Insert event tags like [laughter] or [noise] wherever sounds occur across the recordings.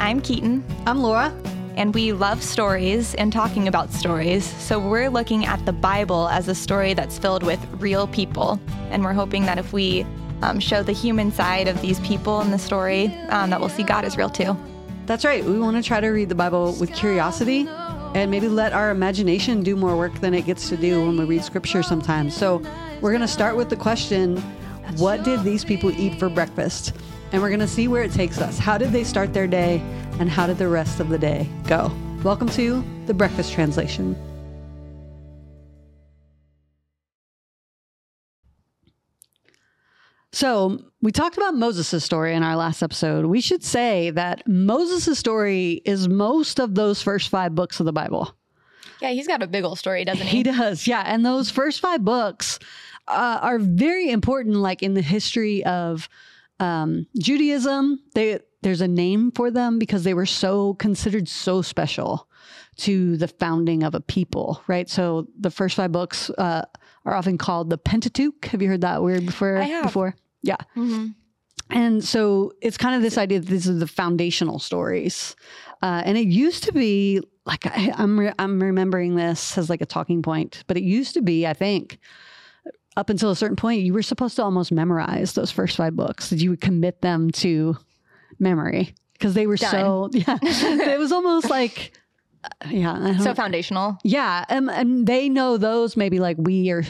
I'm Keaton, I'm Laura. and we love stories and talking about stories. So we're looking at the Bible as a story that's filled with real people. And we're hoping that if we um, show the human side of these people in the story, um, that we'll see God is real too. That's right. We want to try to read the Bible with curiosity and maybe let our imagination do more work than it gets to do when we read scripture sometimes. So, we're going to start with the question What did these people eat for breakfast? And we're going to see where it takes us. How did they start their day? And how did the rest of the day go? Welcome to the Breakfast Translation. So, we talked about Moses' story in our last episode. We should say that Moses' story is most of those first five books of the Bible. Yeah, he's got a big old story, doesn't he? He does, yeah. And those first five books uh, are very important, like in the history of um, Judaism. They there's a name for them because they were so considered so special to the founding of a people, right? So the first five books uh, are often called the Pentateuch. Have you heard that word before? I have. Before, yeah. Mhm. And so it's kind of this idea that these are the foundational stories. Uh, and it used to be like I, I'm re- I'm remembering this as like a talking point, but it used to be I think up until a certain point you were supposed to almost memorize those first five books that you would commit them to memory because they were so [laughs] yeah it was almost like uh, yeah So foundational. yeah, um, and they know those maybe like we are.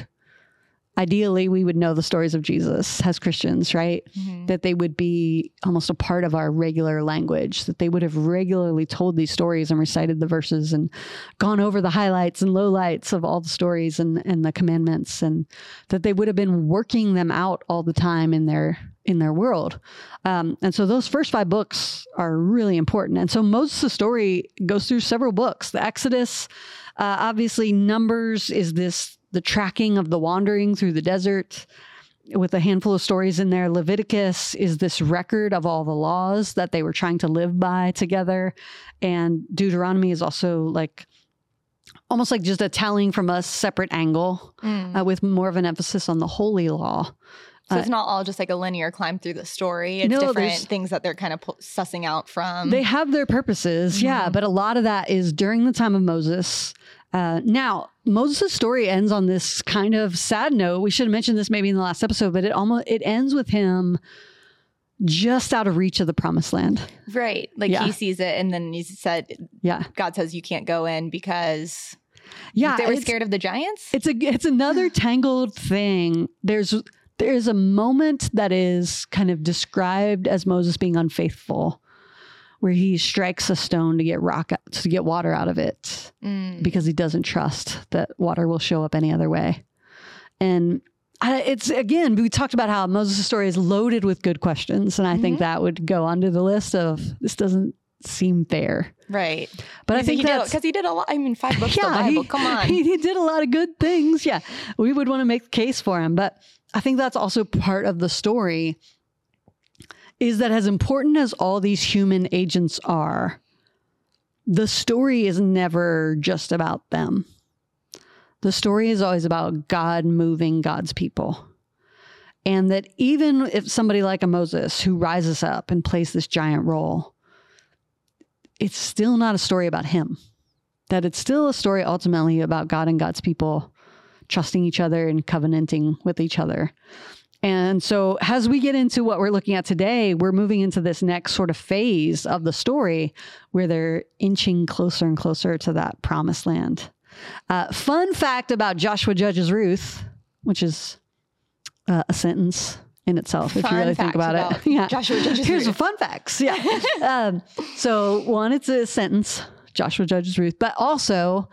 Ideally, we would know the stories of Jesus as Christians, right? That they would be almost a part of our regular language. That they would have regularly told these stories and recited the verses and gone over the highlights and lowlights of all the stories and and the commandments, and that they would have been working them out all the time in their in their world. Um, and so those first five books are really important. And so Moses' story goes through several books. The Exodus, uh, obviously, Numbers is this the tracking of the wandering through the desert with a handful of stories in there. Leviticus is this record of all the laws that they were trying to live by together. And Deuteronomy is also like almost like just a telling from a separate angle Mm. uh, with more of an emphasis on the holy law. So it's not all just like a linear climb through the story. It's No, different things that they're kind of sussing out from. They have their purposes, yeah, Mhm. but a lot of that is during the time of Moses. Uh, now, Moses' story ends on this kind of sad note. We should have mentioned this maybe in the last episode, but it almost it ends with him just out of reach of the promised land. right. Like Yeah. he sees it and then he said, Yeah, God says you can't go in because yeah. they were scared of the giants. It's a it's another [sighs] tangled thing. There's there's a moment that is kind of described as Moses being unfaithful, where he strikes a stone to get rock out, to get water out of it. Mm. because he doesn't trust that water will show up any other way. And I, it's again, we talked about how Moses' story is loaded with good questions, and I think Mhm. that would go onto the list of this doesn't seem fair. Right. But I think he because he did a lot. I mean, five books of the yeah, Bible. he, Come on. he, [laughs] he did a lot of good things. Yeah, we would want to make the case for him, but I think that's also part of the story. Is that as important as all these human agents are, the story is never just about them. The story is always about God moving God's people. And that even if somebody like a Moses who rises up and plays this giant role, it's still not a story about him. That it's still a story ultimately about God and God's people trusting each other and covenanting with each other. And so, as we get into what we're looking at today, we're moving into this next sort of phase of the story where they're inching closer and closer to that promised land. Uh, fun fact about Joshua Judges Ruth, which is uh, a sentence in itself, if Fun you really think about, about it. [laughs] yeah. Joshua Judges Here's some Ruth. fun facts. Yeah. [laughs] um, so, one, it's a sentence, Joshua Judges Ruth, but also,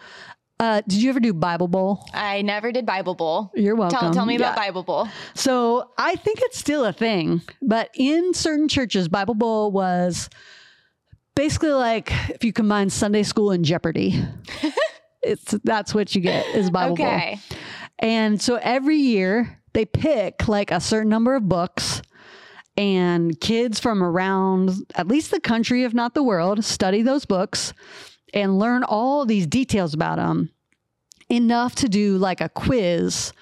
uh, did you ever do Bible Bowl? I never did Bible Bowl. You're welcome. Tell, tell me about Bible Bowl. So I think it's still a thing, but in certain churches, Bible Bowl was basically like if you combine Sunday school and Jeopardy. [laughs] it's that's what you get is Bible Bowl. Okay. And so every year they pick like a certain number of books and kids from around at least the country, if not the world, study those books and learn all these details about them enough to do like a quiz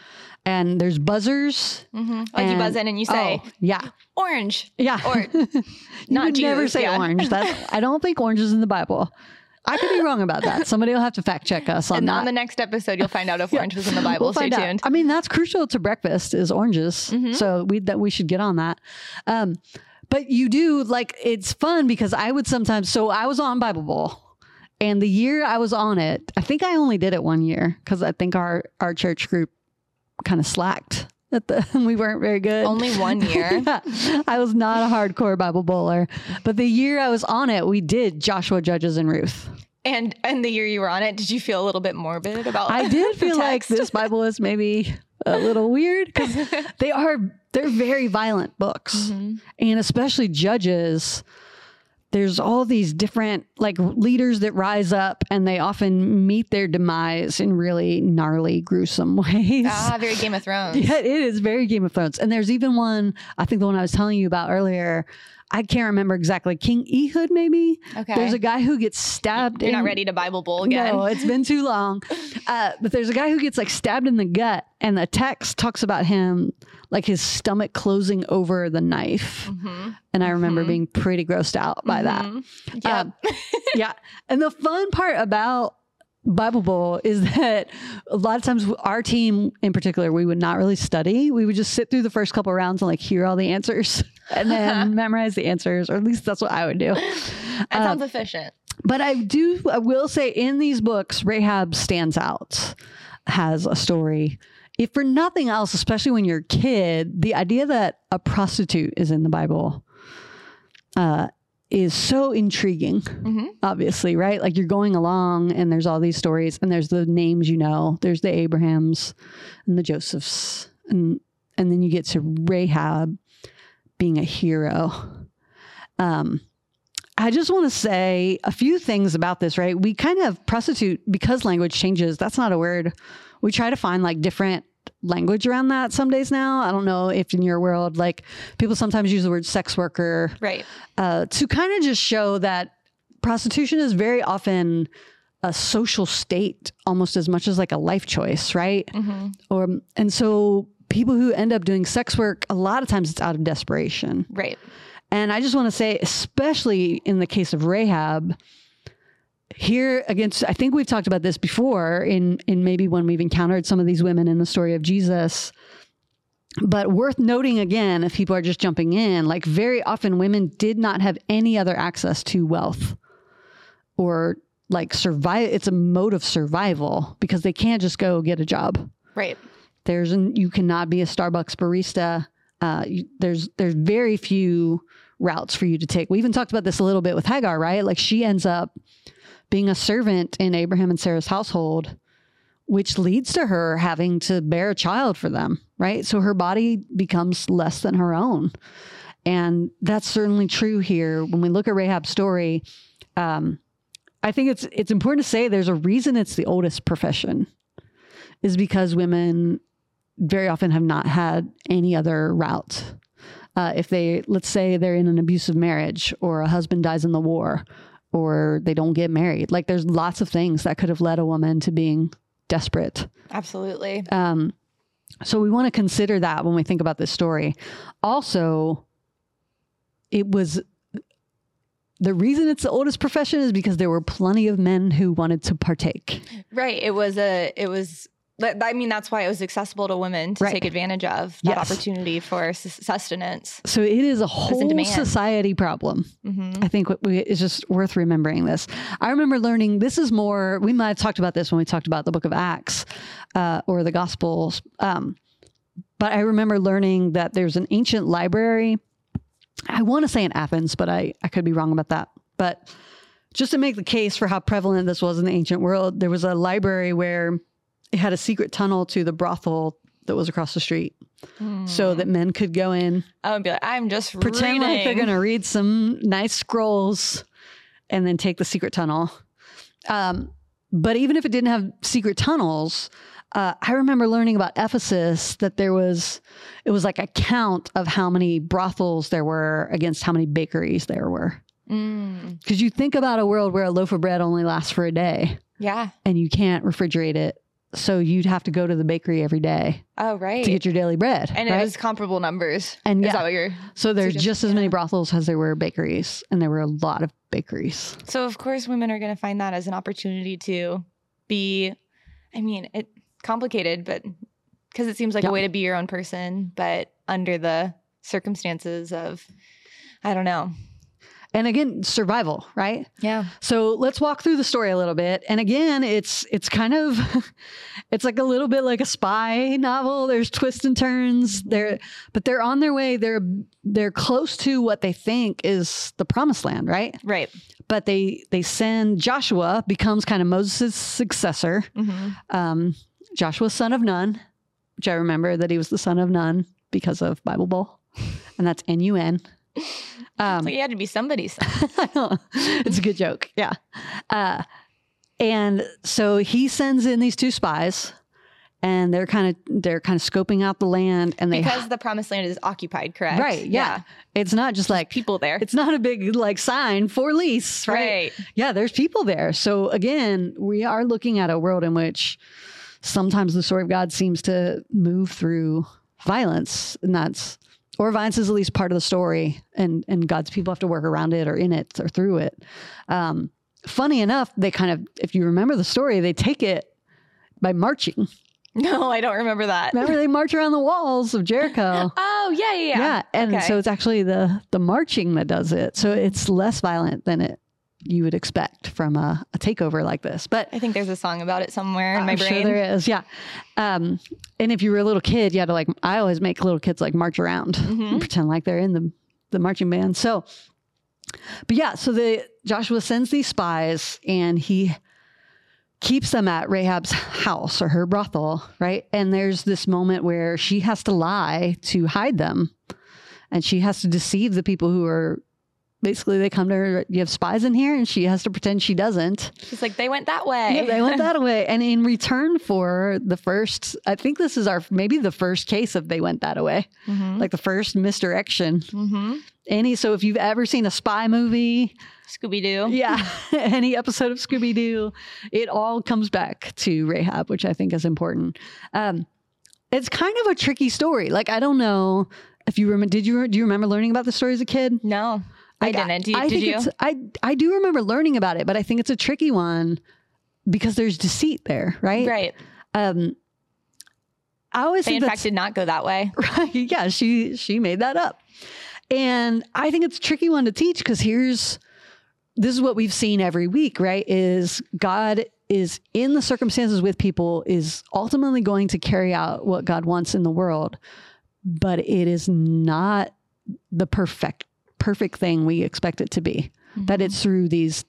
and there's buzzers. hmm Like you and- buzz in and you say oh, yeah, orange. yeah. Or [laughs] you [laughs] not would never say yeah. orange. That I don't think orange is in the Bible. I could be wrong about that. Somebody will have to fact check us on And that. on the next episode, you'll find out if [laughs] orange was in the Bible. We'll Stay find out. tuned. I mean, that's crucial to breakfast is oranges. Mhm. So we that we should get on that. Um, but you do like it's fun because I would sometimes. So I was on Bible Bowl, and the year I was on it, I think I only did it one year because I think our our church group kind of slacked. At the [laughs] we weren't very good. Only one [laughs] year. Yeah. I was not a hardcore Bible bowler, but the year I was on it, we did Joshua, Judges, and Ruth. And and the year you were on it, did you feel a little bit morbid about? I did [laughs] feel like this Bible is maybe a little weird because they are they're very violent books, Mhm. and especially Judges. There's all these different like leaders that rise up, and they often meet their demise in really gnarly, gruesome [laughs] ways. Ah, very Game of Thrones. Yeah, it is very Game of Thrones. And there's even one, I think the one I was telling you about earlier, I can't remember exactly. King Ehud, maybe? Okay. There's a guy who gets stabbed. You're not ready to Bible bowl again. No, it's been too long. [laughs] Uh, but there's a guy who gets like stabbed in the gut, and the text talks about him like his stomach closing over the knife. Mhm. And I remember Mhm. being pretty grossed out by that. Mhm. Yep. Um, [laughs] yeah. And the fun part about Bible Bowl is that a lot of times our team in particular, we would not really study. We would just sit through the first couple rounds and like hear all the answers [laughs] and then [laughs] memorize the answers, or at least that's what I would do. that uh, sounds efficient. But I do, I will say in these books, Rahab stands out, has a story. If for nothing else, especially when you're a kid, the idea that a prostitute is in the Bible uh, is so intriguing hmm obviously, right? Like you're going along and there's all these stories and there's the names you know. There's the Abrahams and the Josephs and and then you get to Rahab being a hero. Um I just want to say a few things about this, right? We kind of prostitute because language changes. That's not a word. We try to find like different language around that some days now. I don't know if in your world, like people sometimes use the word sex worker Right. uh, to kind of just show that prostitution is very often a social state almost as much as like a life choice, right? hmm Or and so people who end up doing sex work, a lot of times it's out of desperation. Right. And I just want to say, especially in the case of Rahab, here against I think we've talked about this before in in maybe when we've encountered some of these women in the story of Jesus. But worth noting again, if people are just jumping in, like very often women did not have any other access to wealth or like survive. It's a mode of survival because they can't just go get a job Right. there's an, you cannot be a Starbucks barista. Uh, you, there's there's very few routes for you to take. We even talked about this a little bit with Hagar, right? Like she ends up being a servant in Abraham and Sarah's household, which leads to her having to bear a child for them, right? So her body becomes less than her own, and that's certainly true here when we look at Rahab's story. Um, I think it's it's important to say there's a reason it's the oldest profession is because women very often have not had any other route. Uh, if they, let's say, they're in an abusive marriage, or a husband dies in the war, or they don't get married, like there's lots of things that could have led a woman to being desperate. Absolutely. Um, so we want to consider that when we think about this story. Also, it was the reason it's the oldest profession is because there were plenty of men who wanted to partake. Right. It was a. It was. I mean, that's why it was accessible to women to Right. take advantage of that Yes. opportunity for sus- sustenance. So it is a whole society problem. hmm I think we, it's just worth remembering this. I remember learning this is more, we might have talked about this when we talked about the book of Acts uh, or the Gospels. Um, but I remember learning that there's an ancient library. I want to say in Athens, but I, I could be wrong about that. But just to make the case for how prevalent this was in the ancient world, there was a library where it had a secret tunnel to the brothel that was across the street so that men could go in I would be like, I'm just pretend like they're going to read some nice scrolls and then take the secret tunnel. Um, but even if it didn't have secret tunnels, uh, I remember learning about Ephesus that there was, it was like a count of how many brothels there were against how many bakeries there were. Mm, Because you think about a world where a loaf of bread only lasts for a day yeah. and you can't refrigerate it. So you'd have to go to the bakery every day Oh, right. to get your daily bread. and right? it was comparable numbers. And is yeah. that what you're? so there's just- as many brothels as there were bakeries, and there were a lot of bakeries. So of course, women are going to find that as an opportunity to be. I mean, it complicated, but because it seems like Yeah. a way to be your own person, but under the circumstances of, I don't know. And again, survival, right? Yeah. So let's walk through the story a little bit. And again, it's it's kind of [laughs] it's like a little bit like a spy novel. There's twists and turns. They're but they're on their way. They're they're close to what they think is the promised land, right? Right. But they they send Joshua becomes kind of Moses' successor. hmm Um, Joshua, son of Nun, which I remember that he was the son of Nun because of Bible Bowl, and that's N U N. [laughs] Um, So you had to be somebody's son. [laughs] It's a good joke. Yeah. Uh, and so he sends in these two spies and they're kind of they're kind of scoping out the land and they because the promised land is occupied, correct? right yeah. it's not just like People there. it's not a big like sign for lease right? right. yeah there's people there so again we are looking at a world in which sometimes the story of god seems to move through violence and that's or violence is at least part of the story and and god's people have to work around it or in it or through it um, funny enough they kind of if you remember the story they take it by marching [laughs] No, I don't remember that. remember they march around the walls of jericho [laughs] Oh yeah, yeah, yeah. yeah, and Okay. so it's actually the the marching that does it so it's less violent than it you would expect from a, a takeover like this but I think there's a song about it somewhere in my brain. I'm brain. sure there is yeah um, and if you were a little kid you had to like i always make little kids like march around Mhm. and [laughs] pretend like they're in the the marching band so but yeah so the joshua sends these spies and he keeps them at rahab's house or her brothel right and there's this moment where she has to lie to hide them and she has to deceive the people who are basically they come to her you have spies in here and she has to pretend she doesn't She's like, they went that way. yeah, they went that [laughs] way. And in return for the first, I think this is our maybe the first case of they went that way, hmm like the first misdirection. hmm Any, so if you've ever seen a spy movie, Scooby Doo. yeah, [laughs] [laughs] any episode of Scooby Doo, it all comes back to Rahab, which I think is important. Um, it's kind of a tricky story. Like I don't know if you remember. Did you do you remember learning about the story as a kid? No, I didn't. Do you, I did think you? it's- I I do remember learning about it, but I think it's a tricky one because there's deceit there, right? Right. Um, I always They think in fact did not go that way. [laughs] right. Yeah, she she made that up, and I think it's a tricky one to teach because here's this is what we've seen every week, right? Is God is in the circumstances with people is ultimately going to carry out what God wants in the world, but it is not the perfect perfect thing we expect it to be. That it's through these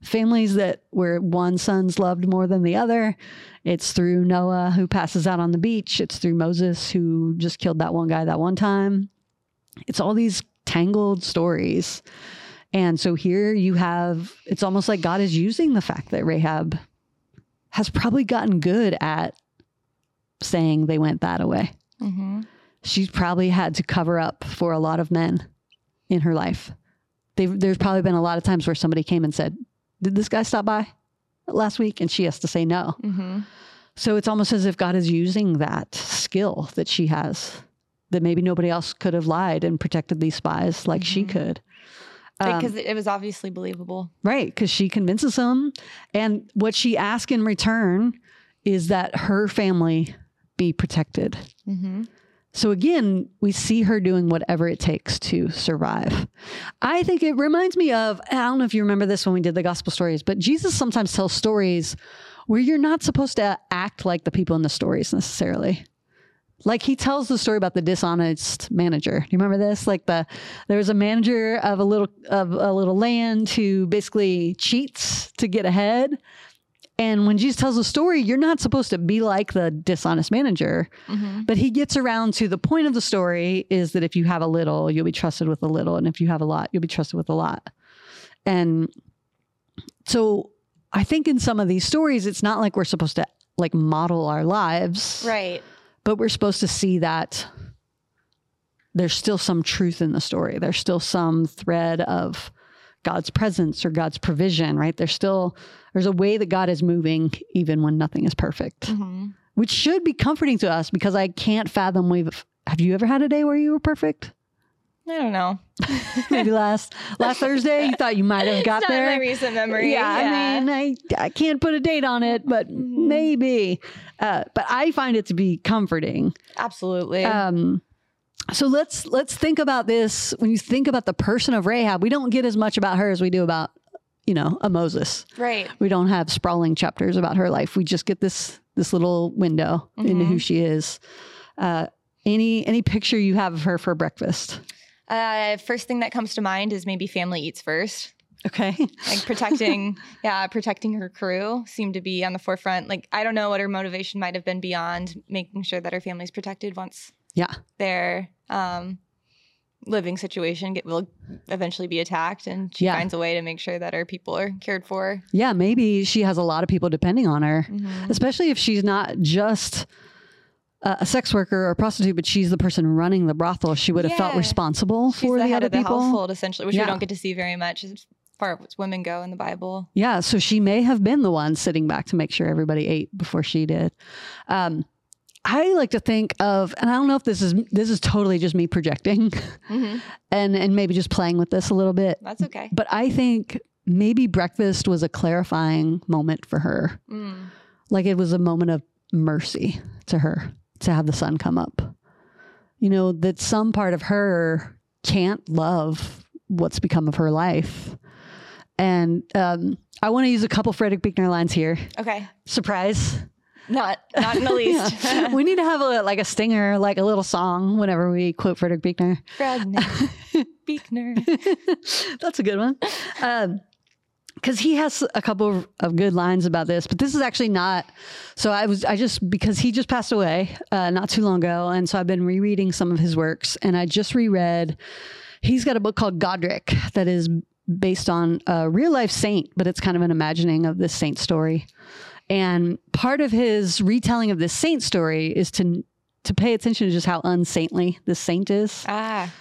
families that where one son's loved more than the other. It's through Noah who passes out on the beach. It's through Moses who just killed that one guy that one time. It's all these tangled stories. And so here you have it's almost like God is using the fact that Rahab has probably gotten good at saying they went that way. hmm She's probably had to cover up for a lot of men in her life. They've, there's probably been a lot of times where somebody came and said, Did this guy stop by last week? And she has to say no. hmm So it's almost as if God is using that skill that she has that maybe nobody else could have lied and protected these spies like she Mhm. could. Um, Because it was obviously believable. right. Because she convinces him. And what she asks in return is that her family be protected. hmm So again, we see her doing whatever it takes to survive. I think it reminds me of, I don't know if you remember this when we did the gospel stories, but Jesus sometimes tells stories where you're not supposed to act like the people in the stories necessarily. Like he tells the story about the dishonest manager. Do you remember this? Like the there was a manager of a little of a little land who basically cheats to get ahead. And when Jesus tells the story, you're not supposed to be like the dishonest manager. hmm But he gets around to the point of the story is that if you have a little, you'll be trusted with a little. And if you have a lot, you'll be trusted with a lot. And so I think in some of these stories, it's not like we're supposed to like model our lives, Right. but we're supposed to see that there's still some truth in the story. There's still some thread of God's presence or God's provision, right? There's still there's a way that God is moving even when nothing is perfect. Mm-hmm. Which should be comforting to us because I can't fathom we've have you ever had a day where you were perfect? I don't know. [laughs] [laughs] Maybe last last Thursday you thought you might have got there. my recent memory. Yeah, I mean, I, I can't put a date on it, but Mhm. maybe. Uh, but I find it to be comforting. absolutely. Um, so let's let's think about this. When you think about the person of Rahab, we don't get as much about her as we do about, you know, a Moses. right. We don't have sprawling chapters about her life. We just get this this little window into Mhm. who she is. Uh, any any picture you have of her for breakfast? Uh, first thing that comes to mind is maybe family eats first. Okay. [laughs] Like protecting, [laughs] yeah, protecting her crew seemed to be on the forefront. Like I don't know what her motivation might have been beyond making sure that her family's protected once Yeah. their um, living situation get, will eventually be attacked, and she Yeah. finds a way to make sure that her people are cared for. Yeah, maybe she has a lot of people depending on her. Mhm. especially if she's not just a a sex worker or a prostitute, but she's the person running the brothel. She would have felt responsible She's for the, the, head other of the people. household, essentially, which Yeah. we don't get to see very much as far as women go in the Bible. Yeah, so she may have been the one sitting back to make sure everybody ate before she did. Um, I like to think of, and I don't know if this is this is totally just me projecting, Mhm. [laughs] and and maybe just playing with this a little bit. That's okay. But I think maybe breakfast was a clarifying moment for her. Mm. like it was a moment of mercy to her to have the sun come up. You know, that some part of her can't love what's become of her life. And um, I want to use a couple Frederick Buechner lines here. Okay. Surprise. Not [laughs] not in the least. Yeah. [laughs] we need to have a like a stinger, like a little song whenever we quote Frederick Buechner. Fredner. [laughs] Beekner. That's a good one. Um, because he has a couple of, of good lines about this, but this is actually not. So I was, I just, because he just passed away uh, not too long ago. And so I've been rereading some of his works and I just reread, he's got a book called Godric that is based on a real life saint, but it's kind of an imagining of this saint story. And part of his retelling of this saint story is to, to pay attention to just how unsaintly this saint is. Ah.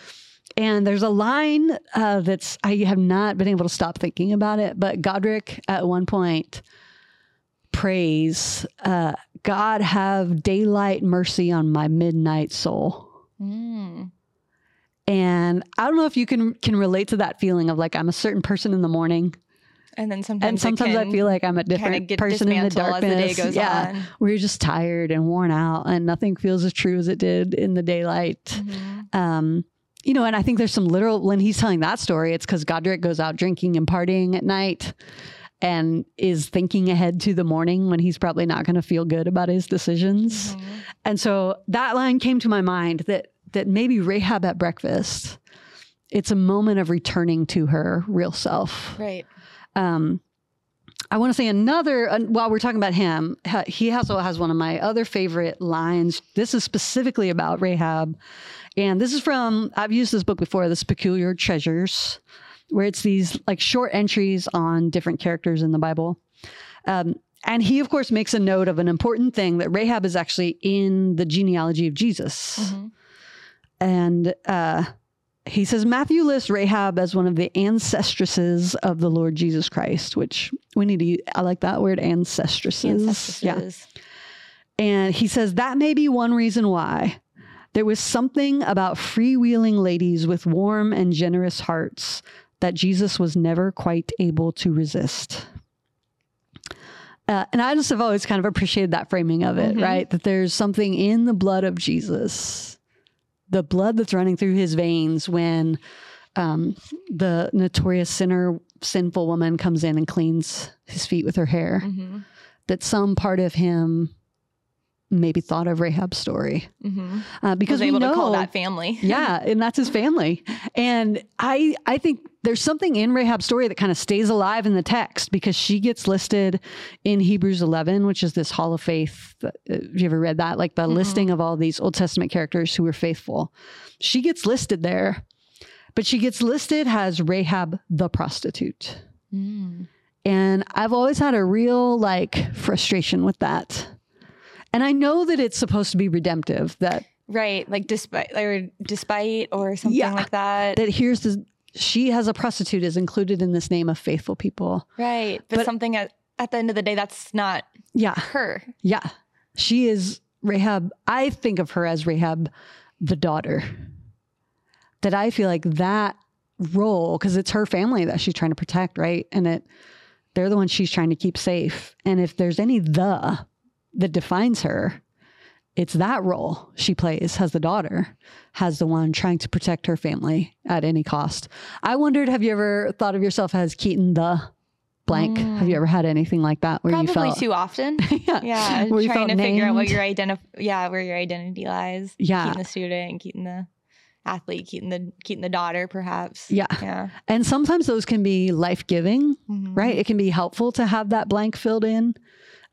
And there's a line uh, that's, I have not been able to stop thinking about it, but Godric at one point prays, uh, God have daylight mercy on my midnight soul. Mm. And I don't know if you can can relate to that feeling of like I'm a certain person in the morning, And then sometimes and sometimes I feel like I'm a different get person in the the darkness. day goes yeah, on. where you're just tired and worn out, and nothing feels as true as it did in the daylight. Mhm. Um, you know, and I think there's some literal when he's telling that story, it's because Godric goes out drinking and partying at night and is thinking ahead to the morning when he's probably not going to feel good about his decisions. Mhm. And so that line came to my mind that that maybe Rahab at breakfast, it's a moment of returning to her real self. Right. Um, I want to say another, uh, while we're talking about him, he also has one of my other favorite lines. This is specifically about Rahab. And this is from, I've used this book before, This Peculiar Treasures, where it's these like short entries on different characters in the Bible. Um, and he, of course, makes a note of an important thing that Rahab is actually in the genealogy of Jesus. Mhm. And uh, he says Matthew lists Rahab as one of the ancestresses of the Lord Jesus Christ, which we need to. I like that word, ancestresses. Yeah. And he says that may be one reason why there was something about freewheeling ladies with warm and generous hearts that Jesus was never quite able to resist. Uh, and I just have always kind of appreciated that framing of it, Mhm. right? That there's something in the blood of Jesus, the blood that's running through his veins when um, the notorious sinner, sinful woman comes in and cleans his feet with her hair Mhm. that some part of him maybe thought of Rahab's story Mhm. uh, because we able know, to call that family. [laughs] yeah, and that's his family. And I I think there's something in Rahab's story that kind of stays alive in the text because she gets listed in Hebrews 11, which is this Hall of Faith. Uh, Have you ever read that? Like the Mm-mm. listing of all these Old Testament characters who were faithful. She gets listed there, but she gets listed as Rahab the prostitute. Mm. And I've always had a real like frustration with that. And I know that it's supposed to be redemptive, that Right. Like despite or despite or something Yeah. like that. that here's the she has a prostitute is included in this name of faithful people. Right. But, But- something at, at the end of the day, that's not Yeah. her. Yeah. She is Rahab. I think of her as Rahab, the daughter. That I feel like that role, because it's her family that she's trying to protect, right? And it they're the ones she's trying to keep safe. And if there's any the that defines her, it's that role she plays as the daughter, has the one trying to protect her family at any cost. I wondered, have you ever thought of yourself as Keaton the blank? Have you ever had anything like that where you Probably felt too often. [laughs] yeah, Yeah. where trying to figure out what your identity yeah, where your identity lies. Yeah. Keaton the student, Keaton the athlete, Keaton the Keaton the daughter, perhaps. Yeah. Yeah. And sometimes those can be life giving, Mhm. right? It can be helpful to have that blank filled in.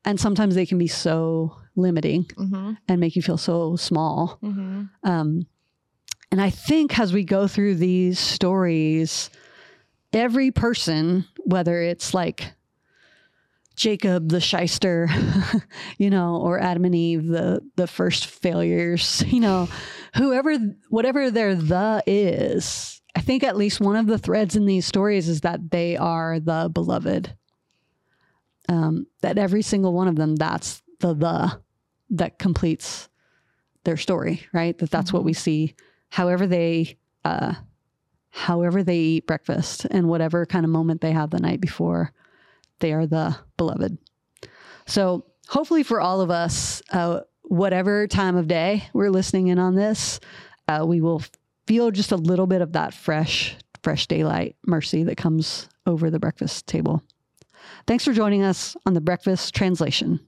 And sometimes they can be so limiting Mm-hmm. and make you feel so small. Mm-hmm. Um, and I think as we go through these stories, every person, whether it's like Jacob the shyster, [laughs] you know, or Adam and Eve, the the first failures, [laughs] you know, whoever, whatever their the is, I think at least one of the threads in these stories is that they are the beloved. Um, that every single one of them, that's the the that completes their story, right? That that's what we see. However they, uh, however they eat breakfast and whatever kind of moment they have the night before, they are the beloved. So hopefully for all of us, uh, whatever time of day we're listening in on this, uh, we will feel just a little bit of that fresh, fresh daylight mercy that comes over the breakfast table. Thanks for joining us on the Breakfast Translation.